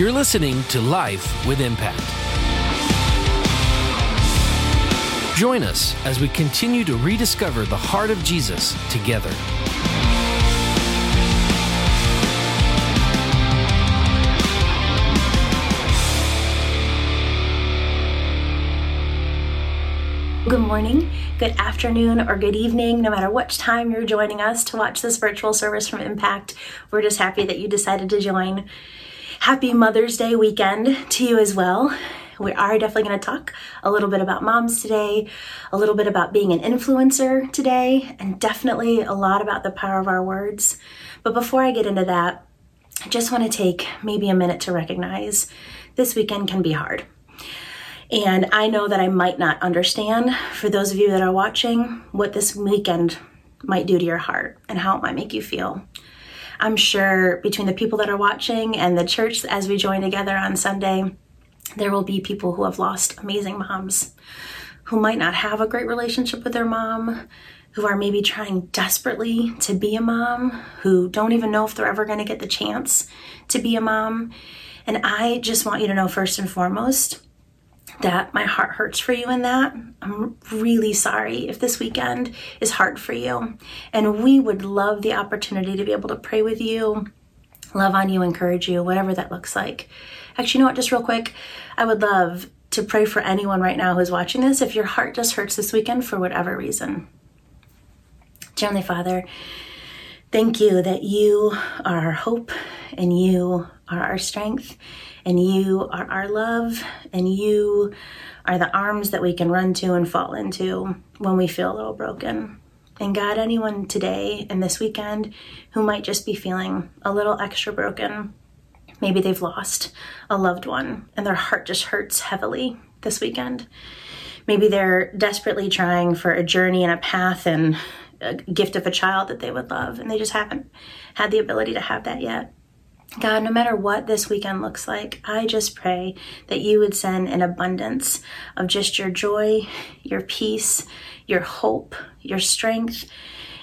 You're listening to Life with Impact. Join us as we continue to rediscover the heart of Jesus together. Good morning, good afternoon, or good evening, no matter which time you're joining us to watch this virtual service from Impact. We're just happy that you decided to join. Happy Mother's Day weekend to you as well. We are definitely going to talk a little bit about moms today, a little bit about being an influencer today, and definitely a lot about the power of our words. But before I get into that, I just want to take maybe a minute to recognize this weekend can be hard. And I know that I might not understand, for those of you that are watching, what this weekend might do to your heart and how it might make you feel. I'm sure between the people that are watching and the church as we join together on Sunday, there will be people who have lost amazing moms, who might not have a great relationship with their mom, who are maybe trying desperately to be a mom, who don't even know if they're ever going to get the chance to be a mom. And I just want you to know, first and foremost, that my heart hurts for you in that. I'm really sorry if this weekend is hard for you. And we would love the opportunity to be able to pray with you, love on you, encourage you, whatever that looks like. Actually, you know what? Just real quick, I would love to pray for anyone right now who's watching this if your heart just hurts this weekend for whatever reason. Heavenly Father, thank you that you are our hope and you are our strength and you are our love, and you are the arms that we can run to and fall into when we feel a little broken. And God, anyone today and this weekend who might just be feeling a little extra broken, maybe they've lost a loved one and their heart just hurts heavily this weekend. Maybe they're desperately trying for a journey and a path and a gift of a child that they would love, and they just haven't had the ability to have that yet. God, no matter what this weekend looks like, I just pray that you would send an abundance of just your joy, your peace, your hope, your strength,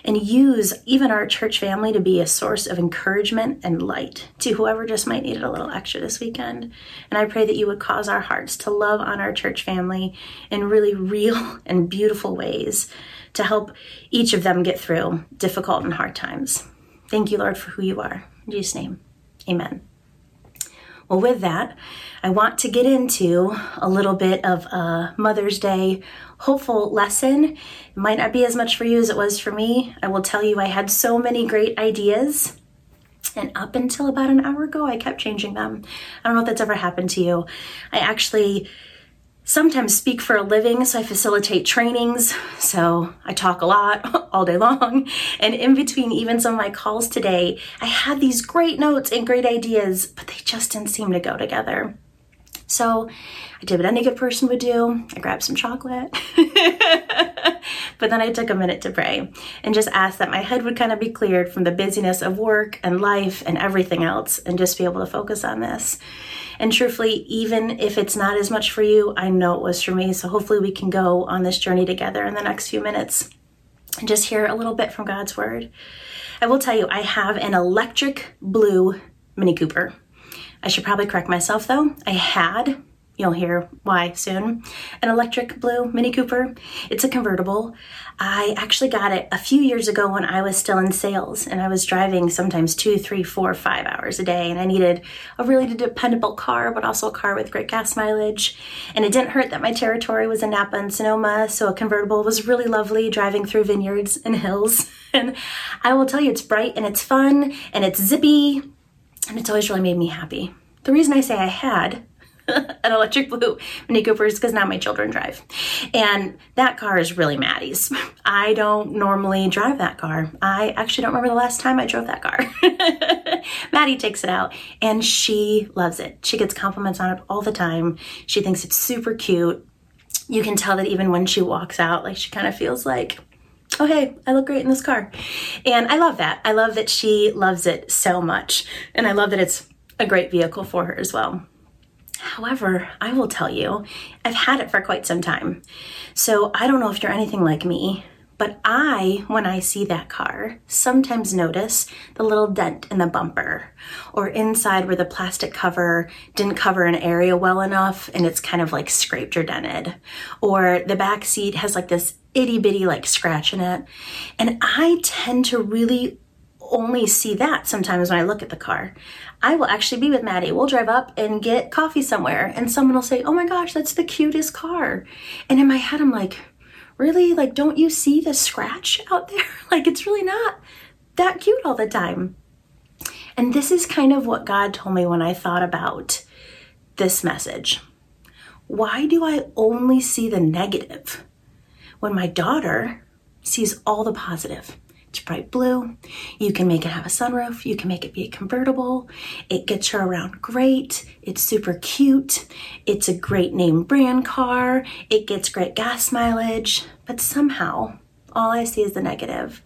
and use even our church family to be a source of encouragement and light to whoever just might need it a little extra this weekend. And I pray that you would cause our hearts to love on our church family in really real and beautiful ways to help each of them get through difficult and hard times. Thank you, Lord, for who you are. In Jesus' name. Amen. Well, with that, I want to get into a little bit of a Mother's Day hopeful lesson. It might not be as much for you as it was for me. I will tell you, I had so many great ideas. And up until about an hour ago, I kept changing them. I don't know if that's ever happened to you. I actually sometimes speak for a living, so I facilitate trainings. So I talk a lot all day long. And in between even some of my calls today, I had these great notes and great ideas, but they just didn't seem to go together. So I did what any good person would do. I grabbed some chocolate. but then I took a minute to pray and just asked that my head would kind of be cleared from the busyness of work and life and everything else and just be able to focus on this. And truthfully, even if it's not as much for you, I know it was for me. So hopefully we can go on this journey together in the next few minutes and just hear a little bit from God's word. I will tell you, I have an electric blue Mini Cooper. I should probably correct myself though. I had You'll hear why soon. An electric blue Mini Cooper. It's a convertible. I actually got it a few years ago when I was still in sales and I was driving sometimes two, three, four, five hours a day. And I needed a really dependable car, but also a car with great gas mileage. And it didn't hurt that my territory was in Napa and Sonoma. So a convertible was really lovely driving through vineyards and hills. And I will tell you, it's bright and it's fun and it's zippy and it's always really made me happy. The reason I say I had an electric blue Mini Cooper because now my children drive. And that car is really Maddie's. I don't normally drive that car. I actually don't remember the last time I drove that car. Maddie takes it out and she loves it. She gets compliments on it all the time. She thinks it's super cute. You can tell that even when she walks out, like she kind of feels like, oh, hey, I look great in this car. And I love that. I love that she loves it so much. And I love that it's a great vehicle for her as well. However, I will tell you, I've had it for quite some time. So I don't know if you're anything like me, But I, when I see that car, sometimes notice the little dent in the bumper or inside where the plastic cover didn't cover an area well enough and it's kind of like scraped or dented. Or the back seat has like this itty bitty like scratch in it. And I tend to really only see that sometimes when I look at the car. I will actually be with Maddie. We'll drive up and get coffee somewhere, and someone will say, Oh my gosh, that's the cutest car. And in my head, I'm like, Really? Like, don't you see the scratch out there? like, it's really not that cute all the time. And this is kind of what God told me when I thought about this message. Why do I only see the negative when my daughter sees all the positive? Bright blue. You can make it have a sunroof. You can make it be a convertible. It gets her around great. It's super cute. It's a great name brand car. It gets great gas mileage. But somehow, all I see is the negative.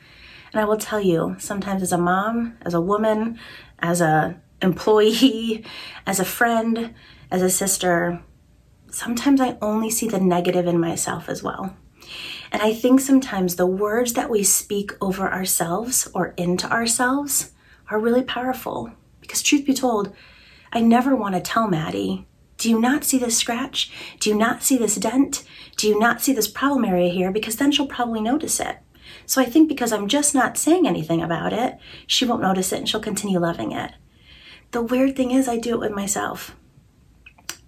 And I will tell you, sometimes as a mom, as a woman, as a employee, as a friend, as a sister, sometimes I only see the negative in myself as well. And I think sometimes the words that we speak over ourselves or into ourselves are really powerful. Because, truth be told, I never want to tell Maddie, Do you not see this scratch? Do you not see this dent? Do you not see this problem area here? Because then she'll probably notice it. So I think because I'm just not saying anything about it, she won't notice it and she'll continue loving it. The weird thing is, I do it with myself.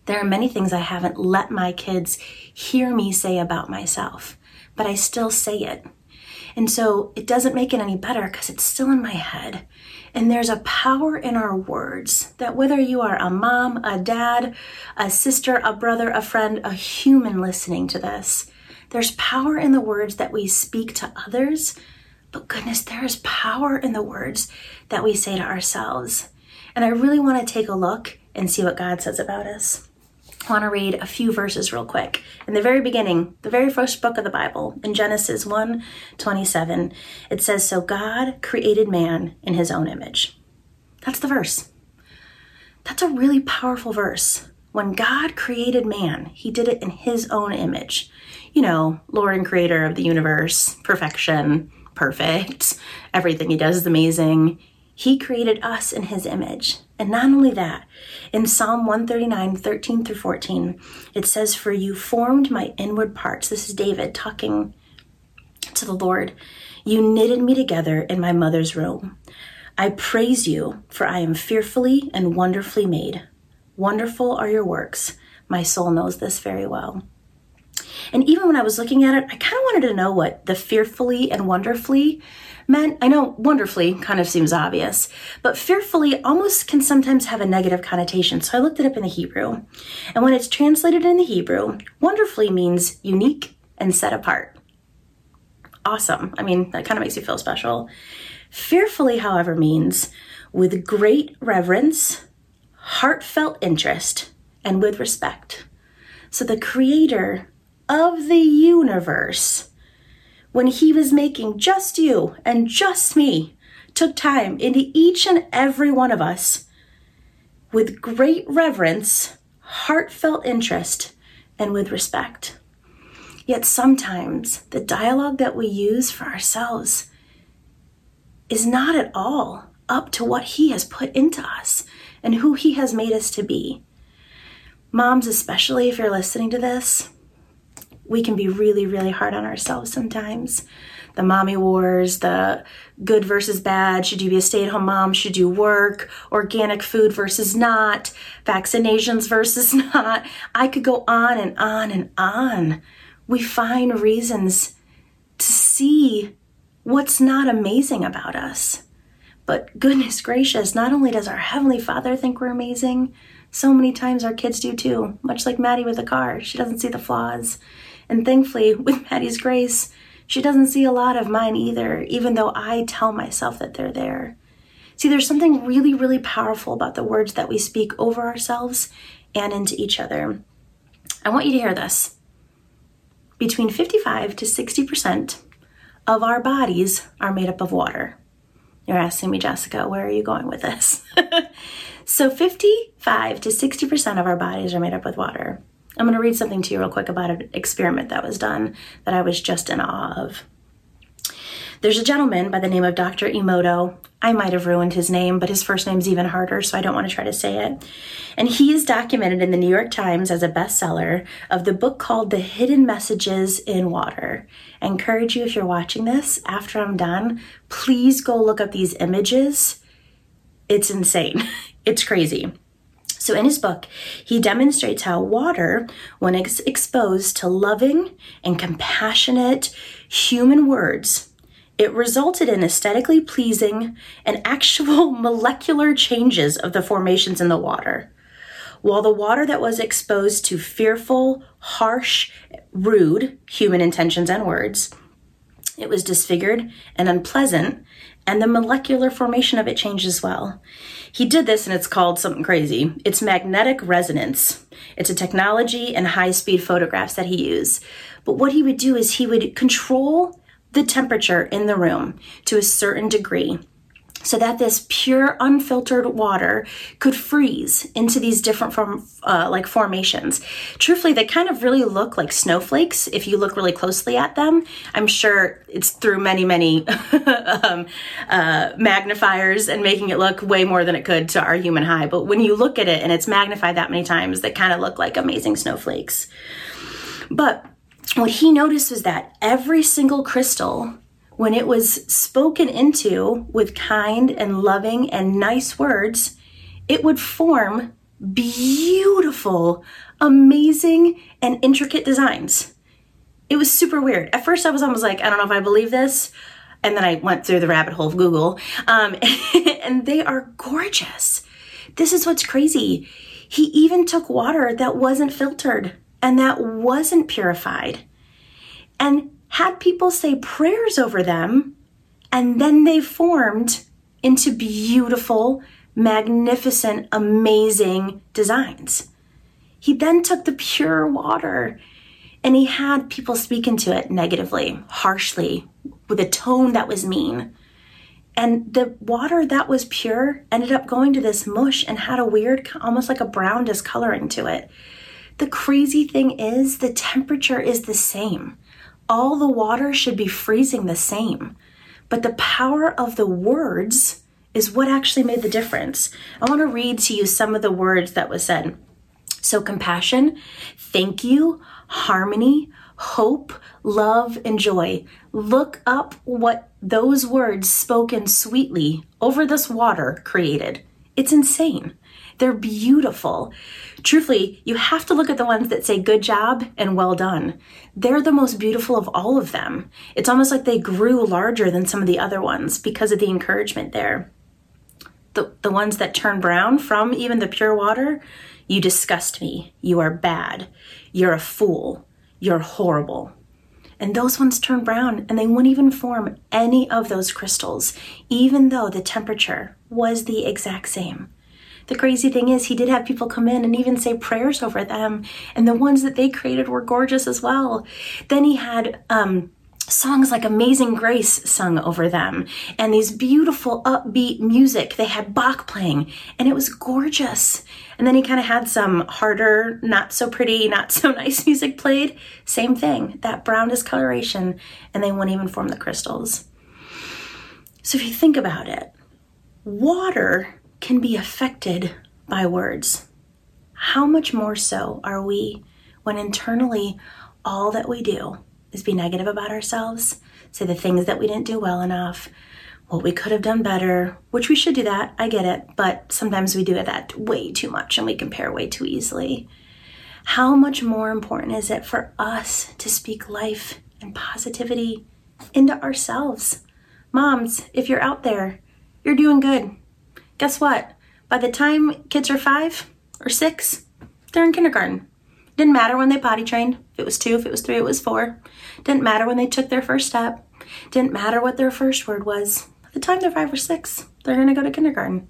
There are many things I haven't let my kids hear me say about myself but I still say it. And so it doesn't make it any better because it's still in my head. And there's a power in our words that whether you are a mom, a dad, a sister, a brother, a friend, a human listening to this, there's power in the words that we speak to others. But goodness, there is power in the words that we say to ourselves. And I really want to take a look and see what God says about us. Want to read a few verses real quick. In the very beginning, the very first book of the Bible, in Genesis 1 27, it says, So God created man in his own image. That's the verse. That's a really powerful verse. When God created man, he did it in his own image. You know, Lord and creator of the universe, perfection, perfect. Everything he does is amazing. He created us in his image. And not only that, in Psalm 139, 13 through 14, it says, For you formed my inward parts. This is David talking to the Lord. You knitted me together in my mother's womb. I praise you, for I am fearfully and wonderfully made. Wonderful are your works. My soul knows this very well. And even when I was looking at it, I kind of wanted to know what the fearfully and wonderfully meant. I know wonderfully kind of seems obvious, but fearfully almost can sometimes have a negative connotation. So I looked it up in the Hebrew. And when it's translated in the Hebrew, wonderfully means unique and set apart. Awesome. I mean, that kind of makes you feel special. Fearfully, however, means with great reverence, heartfelt interest, and with respect. So the creator of the universe, when he was making just you and just me, took time into each and every one of us with great reverence, heartfelt interest, and with respect. Yet sometimes the dialogue that we use for ourselves is not at all up to what He has put into us and who He has made us to be. Moms, especially if you're listening to this, we can be really, really hard on ourselves sometimes. The mommy wars, the good versus bad, should you be a stay at home mom, should you work, organic food versus not, vaccinations versus not. I could go on and on and on. We find reasons to see what's not amazing about us. But goodness gracious, not only does our Heavenly Father think we're amazing, so many times our kids do too, much like Maddie with the car. She doesn't see the flaws. And thankfully, with Maddie's grace, she doesn't see a lot of mine either, even though I tell myself that they're there. See, there's something really, really powerful about the words that we speak over ourselves and into each other. I want you to hear this. Between 55 to 60% of our bodies are made up of water. You're asking me, Jessica, where are you going with this? so, 55 to 60% of our bodies are made up with water. I'm going to read something to you real quick about an experiment that was done that I was just in awe of. There's a gentleman by the name of Dr. Emoto. I might have ruined his name, but his first name's even harder, so I don't want to try to say it. And he is documented in the New York Times as a bestseller of the book called The Hidden Messages in Water. I encourage you, if you're watching this after I'm done, please go look up these images. It's insane. It's crazy. So, in his book, he demonstrates how water, when ex- exposed to loving and compassionate human words, it resulted in aesthetically pleasing and actual molecular changes of the formations in the water. While the water that was exposed to fearful, harsh, rude human intentions and words, it was disfigured and unpleasant, and the molecular formation of it changed as well. He did this and it's called something crazy. It's magnetic resonance. It's a technology and high speed photographs that he used. But what he would do is he would control the temperature in the room to a certain degree so that this pure unfiltered water could freeze into these different form uh, like formations. Truthfully they kind of really look like snowflakes if you look really closely at them. I'm sure it's through many many um, uh, magnifiers and making it look way more than it could to our human eye. But when you look at it and it's magnified that many times they kind of look like amazing snowflakes. But what he noticed was that every single crystal, when it was spoken into with kind and loving and nice words, it would form beautiful, amazing, and intricate designs. It was super weird. At first, I was almost like, I don't know if I believe this. And then I went through the rabbit hole of Google, um, and they are gorgeous. This is what's crazy. He even took water that wasn't filtered and that wasn't purified and had people say prayers over them, and then they formed into beautiful, magnificent, amazing designs. He then took the pure water and he had people speak into it negatively, harshly, with a tone that was mean. And the water that was pure ended up going to this mush and had a weird, almost like a brown discoloring to it. The crazy thing is, the temperature is the same. All the water should be freezing the same. But the power of the words is what actually made the difference. I want to read to you some of the words that was said. So, compassion, thank you, harmony, hope, love, and joy. Look up what those words spoken sweetly over this water created. It's insane. They're beautiful. Truthfully, you have to look at the ones that say good job and well done. They're the most beautiful of all of them. It's almost like they grew larger than some of the other ones because of the encouragement there. The, the ones that turn brown from even the pure water, you disgust me. You are bad. You're a fool. You're horrible. And those ones turn brown and they wouldn't even form any of those crystals, even though the temperature was the exact same. The crazy thing is, he did have people come in and even say prayers over them, and the ones that they created were gorgeous as well. Then he had um, songs like Amazing Grace sung over them, and these beautiful upbeat music. They had Bach playing, and it was gorgeous. And then he kind of had some harder, not so pretty, not so nice music played. Same thing, that brown discoloration, and they won't even form the crystals. So if you think about it, water can be affected by words. How much more so are we when internally all that we do is be negative about ourselves, say the things that we didn't do well enough, what we could have done better, which we should do that, I get it, but sometimes we do that way too much and we compare way too easily. How much more important is it for us to speak life and positivity into ourselves? Moms, if you're out there, you're doing good. Guess what? By the time kids are five or six, they're in kindergarten. Didn't matter when they potty trained. If it was two, if it was three, it was four. Didn't matter when they took their first step. Didn't matter what their first word was. The time they're five or six, they're going to go to kindergarten.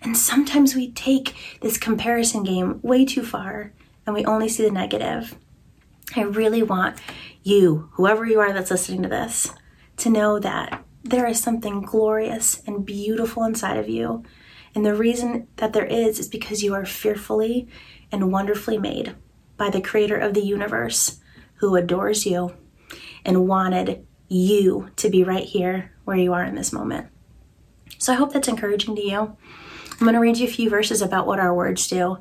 And sometimes we take this comparison game way too far and we only see the negative. I really want you, whoever you are that's listening to this, to know that there is something glorious and beautiful inside of you and the reason that there is is because you are fearfully and wonderfully made by the creator of the universe who adores you and wanted you to be right here where you are in this moment. So I hope that's encouraging to you. I'm going to read you a few verses about what our words do.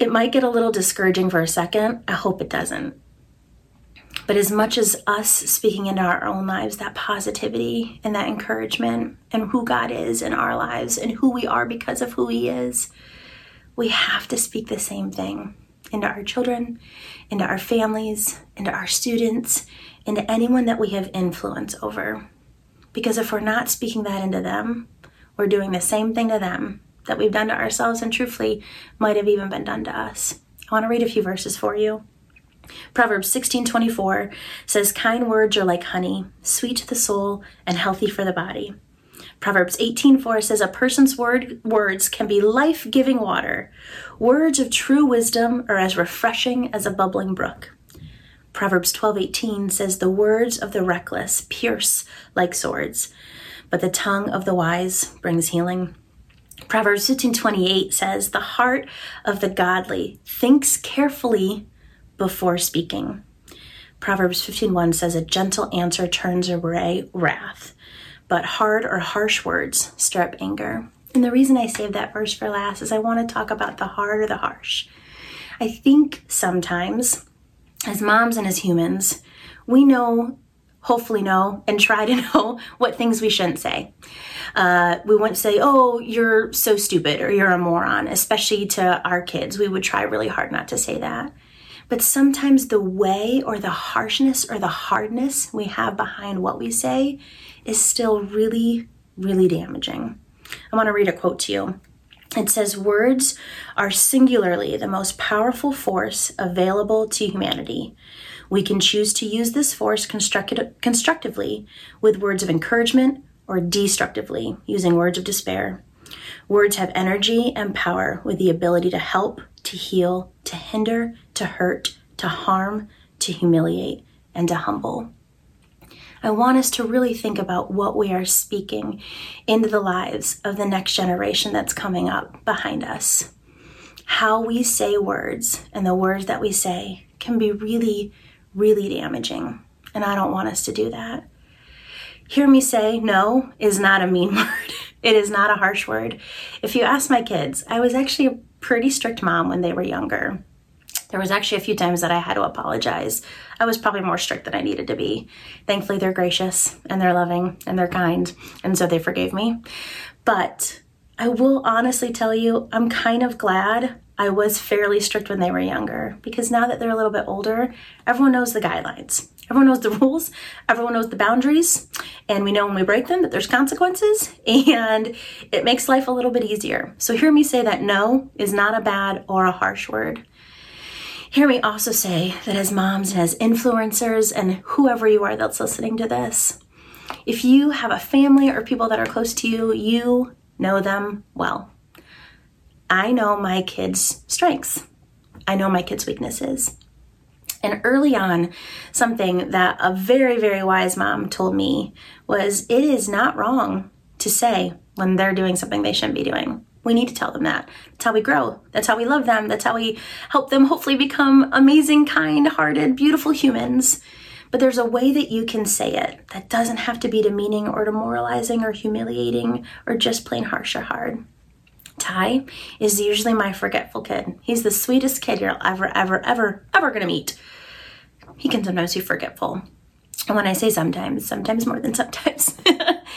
It might get a little discouraging for a second. I hope it doesn't. But as much as us speaking into our own lives, that positivity and that encouragement and who God is in our lives and who we are because of who He is, we have to speak the same thing into our children, into our families, into our students, into anyone that we have influence over. Because if we're not speaking that into them, we're doing the same thing to them that we've done to ourselves and truthfully might have even been done to us. I want to read a few verses for you. Proverbs 16:24 says kind words are like honey, sweet to the soul and healthy for the body. Proverbs 18:4 says a person's word words can be life-giving water. Words of true wisdom are as refreshing as a bubbling brook. Proverbs 12:18 says the words of the reckless pierce like swords, but the tongue of the wise brings healing. Proverbs 15:28 says the heart of the godly thinks carefully before speaking. Proverbs 15:1 says a gentle answer turns away wrath, but hard or harsh words stir up anger. And the reason I saved that verse for last is I want to talk about the hard or the harsh. I think sometimes as moms and as humans, we know, hopefully know, and try to know what things we shouldn't say. Uh, we wouldn't say, oh, you're so stupid or you're a moron, especially to our kids. We would try really hard not to say that. But sometimes the way or the harshness or the hardness we have behind what we say is still really, really damaging. I want to read a quote to you. It says, Words are singularly the most powerful force available to humanity. We can choose to use this force constructively with words of encouragement or destructively using words of despair. Words have energy and power with the ability to help, to heal, to hinder, to hurt, to harm, to humiliate, and to humble. I want us to really think about what we are speaking into the lives of the next generation that's coming up behind us. How we say words and the words that we say can be really, really damaging. And I don't want us to do that. Hear me say no is not a mean word. It is not a harsh word. If you ask my kids, I was actually a pretty strict mom when they were younger. There was actually a few times that I had to apologize. I was probably more strict than I needed to be. Thankfully, they're gracious and they're loving and they're kind, and so they forgave me. But I will honestly tell you, I'm kind of glad I was fairly strict when they were younger because now that they're a little bit older, everyone knows the guidelines. Everyone knows the rules, everyone knows the boundaries, and we know when we break them that there's consequences, and it makes life a little bit easier. So, hear me say that no is not a bad or a harsh word. Hear me also say that as moms and as influencers and whoever you are that's listening to this, if you have a family or people that are close to you, you know them well. I know my kids' strengths. I know my kids' weaknesses. And early on, something that a very, very wise mom told me was it is not wrong to say when they're doing something they shouldn't be doing. We need to tell them that. That's how we grow. That's how we love them. That's how we help them hopefully become amazing, kind hearted, beautiful humans. But there's a way that you can say it that doesn't have to be demeaning or demoralizing or humiliating or just plain harsh or hard. Ty is usually my forgetful kid. He's the sweetest kid you're ever, ever, ever, ever gonna meet. He can sometimes be forgetful. And when I say sometimes, sometimes more than sometimes.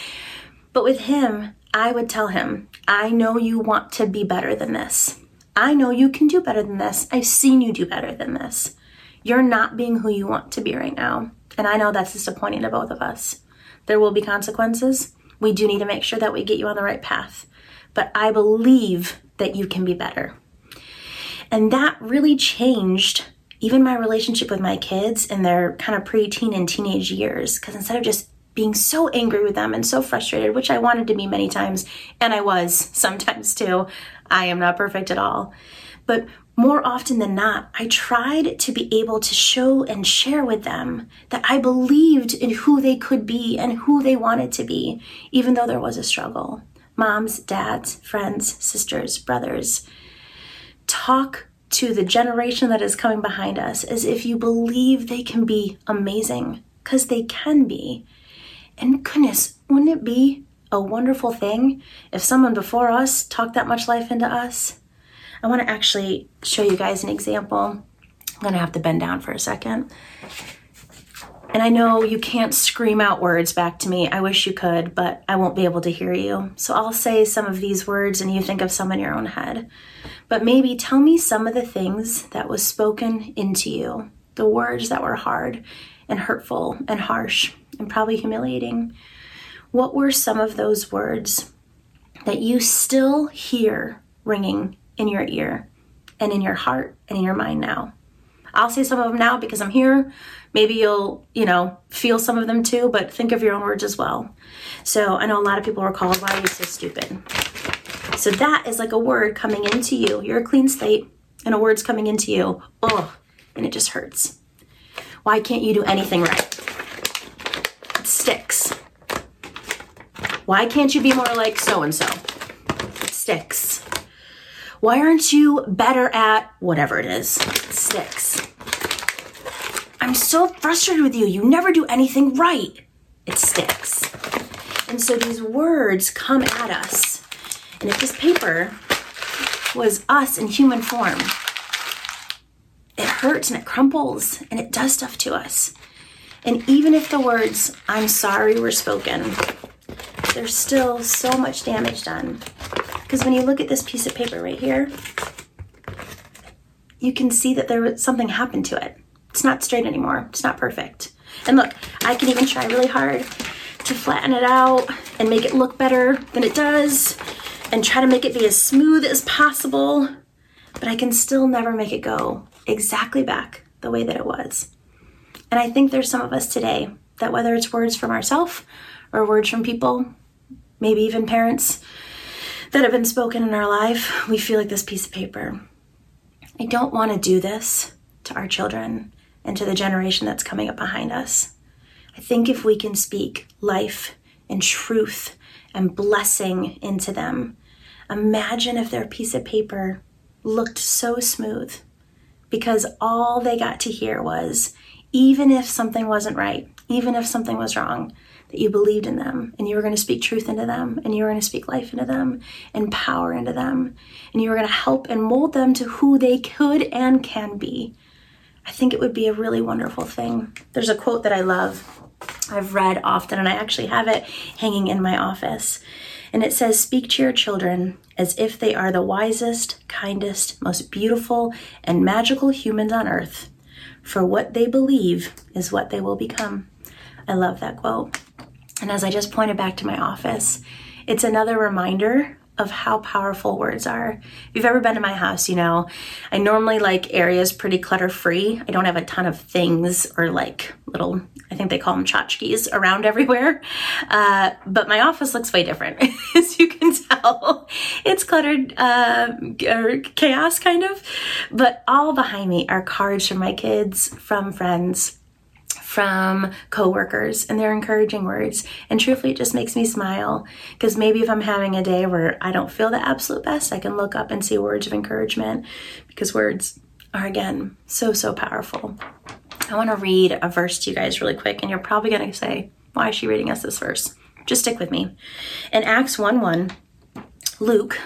but with him, I would tell him, I know you want to be better than this. I know you can do better than this. I've seen you do better than this. You're not being who you want to be right now. And I know that's disappointing to both of us. There will be consequences. We do need to make sure that we get you on the right path. But I believe that you can be better. And that really changed even my relationship with my kids in their kind of preteen and teenage years. Because instead of just being so angry with them and so frustrated, which I wanted to be many times, and I was sometimes too. I am not perfect at all. But more often than not, I tried to be able to show and share with them that I believed in who they could be and who they wanted to be, even though there was a struggle. Moms, dads, friends, sisters, brothers, talk to the generation that is coming behind us as if you believe they can be amazing because they can be. And goodness, wouldn't it be a wonderful thing if someone before us talked that much life into us? I want to actually show you guys an example. I'm going to have to bend down for a second. And I know you can't scream out words back to me. I wish you could, but I won't be able to hear you. So I'll say some of these words and you think of some in your own head. But maybe tell me some of the things that was spoken into you, the words that were hard and hurtful and harsh and probably humiliating. What were some of those words that you still hear ringing in your ear and in your heart and in your mind now? I'll say some of them now because I'm here. Maybe you'll, you know, feel some of them too, but think of your own words as well. So I know a lot of people are called, why are you so stupid? So that is like a word coming into you. You're a clean slate, and a word's coming into you. Oh, and it just hurts. Why can't you do anything right? Sticks. Why can't you be more like so and so? Sticks. Why aren't you better at whatever it is? Sticks. I'm so frustrated with you. You never do anything right. It sticks. And so these words come at us. And if this paper was us in human form, it hurts and it crumples and it does stuff to us. And even if the words, I'm sorry, were spoken, there's still so much damage done. Because when you look at this piece of paper right here, you can see that there was something happened to it. It's not straight anymore. It's not perfect. And look, I can even try really hard to flatten it out and make it look better than it does and try to make it be as smooth as possible, but I can still never make it go exactly back the way that it was. And I think there's some of us today that whether it's words from ourselves or words from people, maybe even parents that have been spoken in our life, we feel like this piece of paper. I don't want to do this to our children and to the generation that's coming up behind us. I think if we can speak life and truth and blessing into them, imagine if their piece of paper looked so smooth because all they got to hear was even if something wasn't right, even if something was wrong, that you believed in them and you were going to speak truth into them and you were going to speak life into them and power into them and you were going to help and mold them to who they could and can be. I think it would be a really wonderful thing. There's a quote that I love. I've read often, and I actually have it hanging in my office. And it says, Speak to your children as if they are the wisest, kindest, most beautiful, and magical humans on earth. For what they believe is what they will become. I love that quote. And as I just pointed back to my office, it's another reminder of how powerful words are. If you've ever been to my house, you know, I normally like areas pretty clutter free. I don't have a ton of things or like little, I think they call them tchotchkes around everywhere. Uh, but my office looks way different, as you can tell. It's cluttered, uh, chaos kind of. But all behind me are cards from my kids, from friends from coworkers and their encouraging words. And truthfully, it just makes me smile because maybe if I'm having a day where I don't feel the absolute best, I can look up and see words of encouragement because words are, again, so, so powerful. I want to read a verse to you guys really quick, and you're probably going to say, Why is she reading us this verse? Just stick with me. In Acts 1 1, Luke,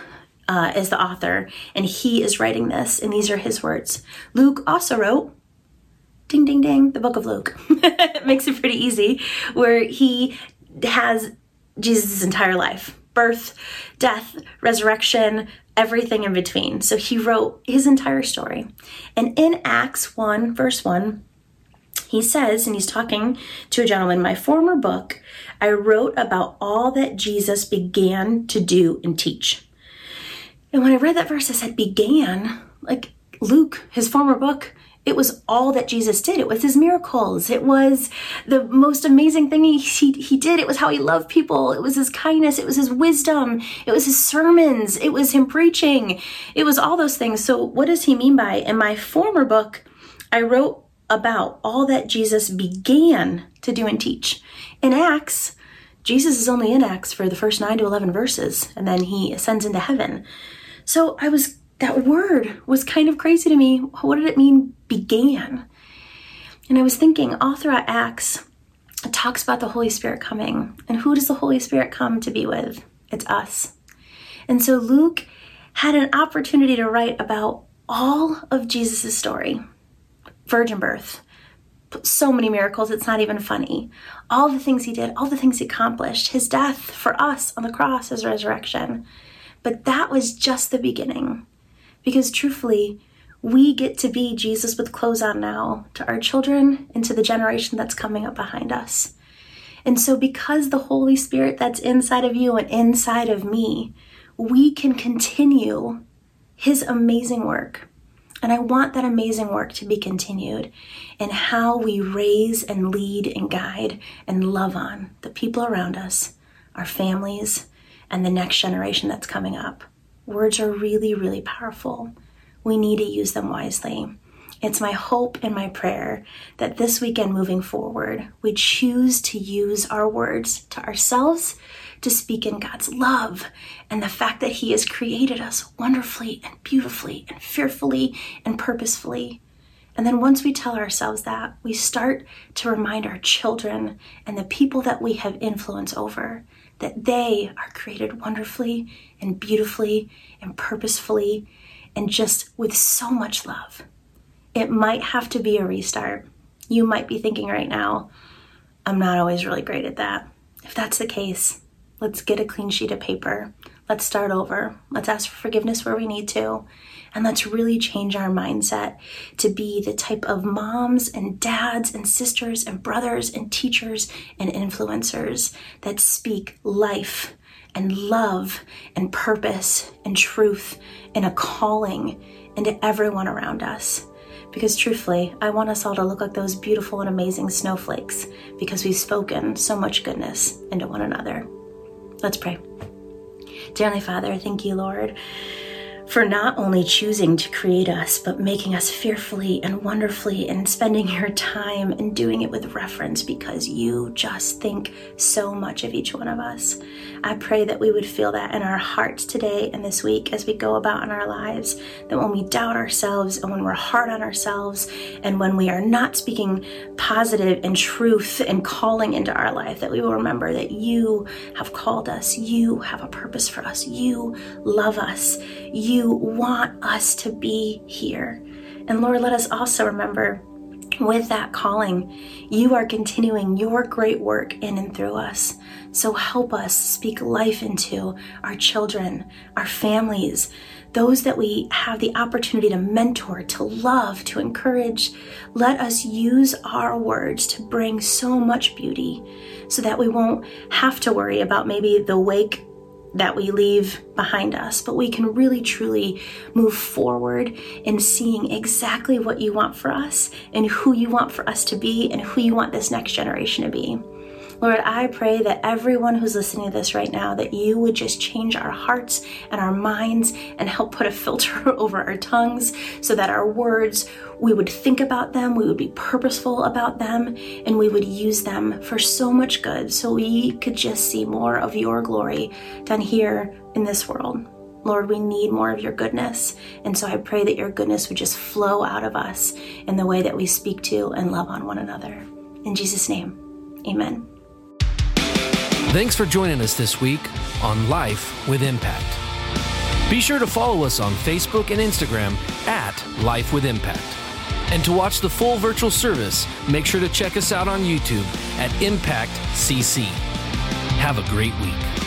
uh, is the author, and he is writing this, and these are his words. Luke also wrote, ding, ding, ding, the book of Luke. it makes it pretty easy, where he has Jesus' entire life birth, death, resurrection, everything in between. So he wrote his entire story. And in Acts 1, verse 1, he says, and he's talking to a gentleman, my former book, I wrote about all that Jesus began to do and teach. And when I read that verse, I said, began, like Luke, his former book, it was all that Jesus did. It was his miracles. It was the most amazing thing he, he, he did. It was how he loved people. It was his kindness. It was his wisdom. It was his sermons. It was him preaching. It was all those things. So, what does he mean by in my former book, I wrote about all that Jesus began to do and teach. In Acts, Jesus is only in Acts for the first 9 to 11 verses, and then he ascends into heaven. So I was that word was kind of crazy to me. What did it mean, began? And I was thinking all throughout Acts, it talks about the Holy Spirit coming. And who does the Holy Spirit come to be with? It's us. And so Luke had an opportunity to write about all of Jesus' story virgin birth, so many miracles, it's not even funny. All the things he did, all the things he accomplished, his death for us on the cross, his resurrection. But that was just the beginning. Because truthfully, we get to be Jesus with clothes on now to our children and to the generation that's coming up behind us. And so, because the Holy Spirit that's inside of you and inside of me, we can continue His amazing work. And I want that amazing work to be continued in how we raise and lead and guide and love on the people around us, our families, and the next generation that's coming up. Words are really, really powerful. We need to use them wisely. It's my hope and my prayer that this weekend moving forward, we choose to use our words to ourselves to speak in God's love and the fact that He has created us wonderfully and beautifully and fearfully and purposefully. And then once we tell ourselves that, we start to remind our children and the people that we have influence over that they are created wonderfully and beautifully and purposefully and just with so much love. It might have to be a restart. You might be thinking right now, I'm not always really great at that. If that's the case, let's get a clean sheet of paper. Let's start over. Let's ask for forgiveness where we need to. And let's really change our mindset to be the type of moms and dads and sisters and brothers and teachers and influencers that speak life and love and purpose and truth and a calling into everyone around us. Because truthfully, I want us all to look like those beautiful and amazing snowflakes because we've spoken so much goodness into one another. Let's pray. Dearly Father, thank you, Lord for not only choosing to create us, but making us fearfully and wonderfully and spending your time and doing it with reference because you just think so much of each one of us. I pray that we would feel that in our hearts today and this week as we go about in our lives, that when we doubt ourselves and when we're hard on ourselves and when we are not speaking positive and truth and calling into our life, that we will remember that you have called us, you have a purpose for us, you love us, you you want us to be here. And Lord, let us also remember with that calling, you are continuing your great work in and through us. So help us speak life into our children, our families, those that we have the opportunity to mentor, to love, to encourage. Let us use our words to bring so much beauty so that we won't have to worry about maybe the wake that we leave behind us, but we can really truly move forward in seeing exactly what you want for us and who you want for us to be and who you want this next generation to be. Lord, I pray that everyone who's listening to this right now, that you would just change our hearts and our minds and help put a filter over our tongues so that our words, we would think about them, we would be purposeful about them, and we would use them for so much good so we could just see more of your glory done here in this world. Lord, we need more of your goodness. And so I pray that your goodness would just flow out of us in the way that we speak to and love on one another. In Jesus' name, amen. Thanks for joining us this week on Life with Impact. Be sure to follow us on Facebook and Instagram at Life with Impact. And to watch the full virtual service, make sure to check us out on YouTube at Impact CC. Have a great week.